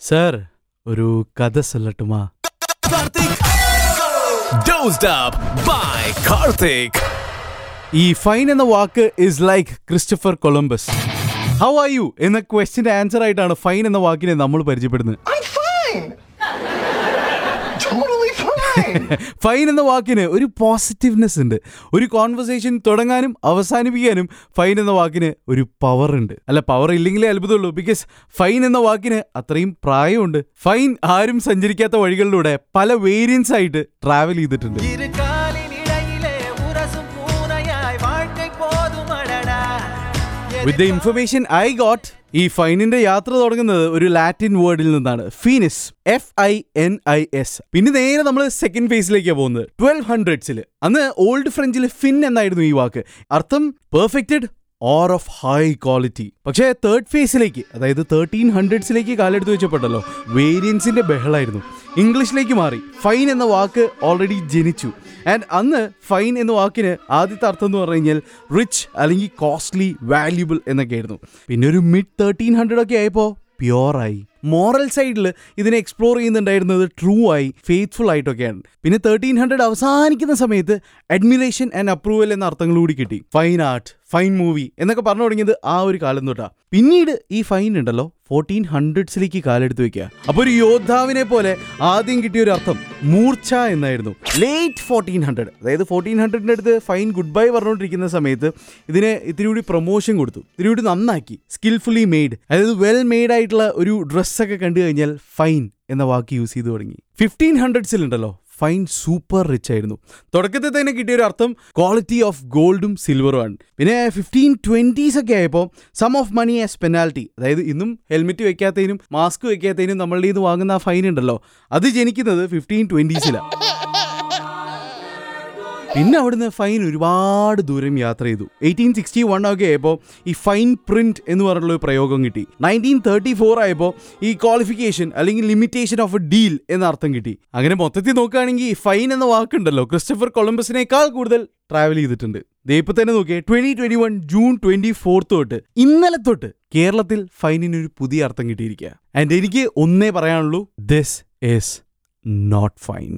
Sir ഒരു കഥ സൊല്ലട്ടുമാ Dosed up by Karthik. ഈ ഫൈൻ എന്ന വാക്ക് is like Christopher Columbus how are you എന്ന ക്വസ്റ്റിന്റെ ആൻസർ ആയിട്ടാണ് ഫൈൻ എന്ന വാക്കിനെ നമ്മൾ പരിചയപ്പെടുന്നത്. ഫൈൻ എന്ന വാക്കിന് ഒരു പോസിറ്റീവ്നെസ് ഉണ്ട്. ഒരു കോൺവെർസേഷൻ തുടങ്ങാനും അവസാനിപ്പിക്കാനും ഫൈൻ എന്ന വാക്കിന് ഒരു പവർ ഉണ്ട്. അല്ല പവർ ഇല്ലെങ്കിലേ അത്ഭുതമുള്ളൂ. ബിക്കോസ് ഫൈൻ എന്ന വാക്കിന് അത്രയും പ്രായമുണ്ട്. ഫൈൻ ആരും സഞ്ചരിക്കാത്ത വഴികളിലൂടെ പല വേരിയൻസ് ആയിട്ട് ട്രാവൽ ചെയ്തിട്ടുണ്ട്. With the information I got ഈ ഫൈനിന്റെ യാത്ര തുടങ്ങുന്നത് ഒരു ലാറ്റിൻ വേർഡിൽ നിന്നാണ്. Finis F I N I S പിന്നെ നേരെ നമ്മൾ സെക്കൻഡ് ഫേസിലേക്കാണ് പോകുന്നത്. ട്വൽവ് ഹൺഡ്രഡ്സിൽ അന്ന് ഓൾഡ് ഫ്രഞ്ചിൽ ഫിൻ എന്നായിരുന്നു ഈ വാക്ക്. അർത്ഥം perfected or of high quality. പക്ഷേ തേർഡ് ഫേസിലേക്ക് അതായത് തേർട്ടീൻ ഹൺഡ്രഡ്സിലേക്ക് കാലെടുത്ത് വെച്ചപ്പെട്ടല്ലോ വേരിയൻസിന്റെ ബഹളായിരുന്നു. ഇംഗ്ലീഷിലേക്ക് മാറി. ഫൈൻ എന്ന വാക്ക് ഓൾറെഡി ജനിച്ചു. ആൻഡ് അന്ന് ഫൈൻ എന്ന വാക്കിന് ആദ്യത്തെ അർത്ഥം എന്ന് പറഞ്ഞു കഴിഞ്ഞാൽ റിച്ച് അല്ലെങ്കിൽ കോസ്റ്റ്ലി വാല്യുബിൾ എന്നൊക്കെ ആയിരുന്നു പിന്നെ ഒരു മിഡ് തേർട്ടീൻ ഹൺഡ്രഡ് ഒക്കെ ആയപ്പോൾ പ്യുവറായി മോറൽ സൈഡിൽ ഇതിനെ എക്സ്പ്ലോർ ചെയ്യുന്നുണ്ടായിരുന്നത് ട്രൂ ആയി ഫെയ്ത്ത്ഫുൾ ആയിട്ടൊക്കെയാണ്. പിന്നെ തേർട്ടീൻ ഹൺഡ്രഡ് അവസാനിക്കുന്ന സമയത്ത് അഡ്മിറേഷൻ ആൻഡ് അപ്രൂവൽ എന്ന അർത്ഥങ്ങൾ കൂടി കിട്ടി. ഫൈൻ ആർട്ട് ഫൈൻ മൂവി എന്നൊക്കെ പറഞ്ഞു തുടങ്ങിയത് ആ ഒരു കാലം തൊട്ടാ. പിന്നീട് ഈ ഫൈൻ ഉണ്ടല്ലോ ഫോർട്ടീൻ ഹൺഡ്രഡ്സിലേക്ക് കാലെടുത്ത് വെക്കുക അപ്പോൾ ഒരു യോദ്ധാവിനെ പോലെ ആദ്യം കിട്ടിയ ഒരു അർത്ഥം മൂർച്ച എന്നായിരുന്നു. ലേറ്റ് ഫോർട്ടീൻ ഹൺഡ്രഡ് അതായത് ഫോർട്ടീൻ ഹൺഡ്രഡിന്റെ അടുത്ത് ഫൈൻ ഗുഡ് ബൈ പറഞ്ഞുകൊണ്ടിരിക്കുന്ന സമയത്ത് ഇതിനെ ഇത്തിരി കൂടി പ്രൊമോഷൻ കൊടുത്തു. ഇത്തിരി കൂടി നന്നാക്കി സ്കിൽഫുള്ളി മെയ്ഡ് അതായത് വെൽ മെയ്ഡ് ആയിട്ടുള്ള ഒരു ഡ്രസ്സൊക്കെ കണ്ടു കഴിഞ്ഞാൽ ഫൈൻ എന്ന വാക്ക് യൂസ് ചെയ്ത് തുടങ്ങി. ഫിഫ്റ്റീൻ ഹൺഡ്രഡ്സിലുണ്ടല്ലോ ഫൈൻ സൂപ്പർ റിച്ച് ആയിരുന്നു. തുടക്കത്തിൽ തന്നെ കിട്ടിയൊരു അർത്ഥം ക്വാളിറ്റി ഓഫ് ഗോൾഡും സിൽവറും ആണ്. പിന്നെ ഫിഫ്റ്റീൻ ട്വന്റീസ് ഒക്കെ ആയപ്പോൾ sum of money as penalty അതായത് ഇന്നും ഹെൽമെറ്റ് വെക്കാത്തതിനും മാസ്ക് വെക്കാത്തതിനും നമ്മളുടെ ഇത് വാങ്ങുന്ന ആ ഫൈൻ ഉണ്ടല്ലോ. അത് ജനിക്കുന്നത് ഫിഫ്റ്റീൻ ട്വന്റീസിലാണ് പിന്നെ അവിടുന്ന് ഫൈൻ ഒരുപാട് ദൂരം യാത്ര ചെയ്തു. എയ്റ്റീൻ സിക്സ്റ്റി വൺ ഒക്കെ ആയപ്പോൾ ഈ ഫൈൻ പ്രിന്റ് എന്ന് പറഞ്ഞുള്ള ഒരു പ്രയോഗം കിട്ടി. നയന്റീൻ തേർട്ടി ഫോർ ആയപ്പോൾ ഈ ക്വാളിഫിക്കേഷൻ അല്ലെങ്കിൽ ലിമിറ്റേഷൻ ഓഫ് എ ഡീൽ എന്ന അർത്ഥം കിട്ടി. അങ്ങനെ മൊത്തത്തിൽ നോക്കുകയാണെങ്കിൽ ഫൈൻ എന്ന വാക്കുണ്ടല്ലോ. ക്രിസ്റ്റഫർ കൊളംബസിനേക്കാൾ കൂടുതൽ ട്രാവൽ ചെയ്തിട്ടുണ്ട്. ഇപ്പൊ തന്നെ നോക്കിയേ twenty twenty one June twenty fourth തൊട്ട് ഇന്നലെ തൊട്ട് കേരളത്തിൽ ഫൈനിന് ഒരു പുതിയ അർത്ഥം കിട്ടിയിരിക്കുക ആൻഡ് എനിക്ക് ഒന്നേ പറയാനുള്ളൂ this is not fine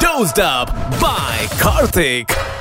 Dosed up by Karthik.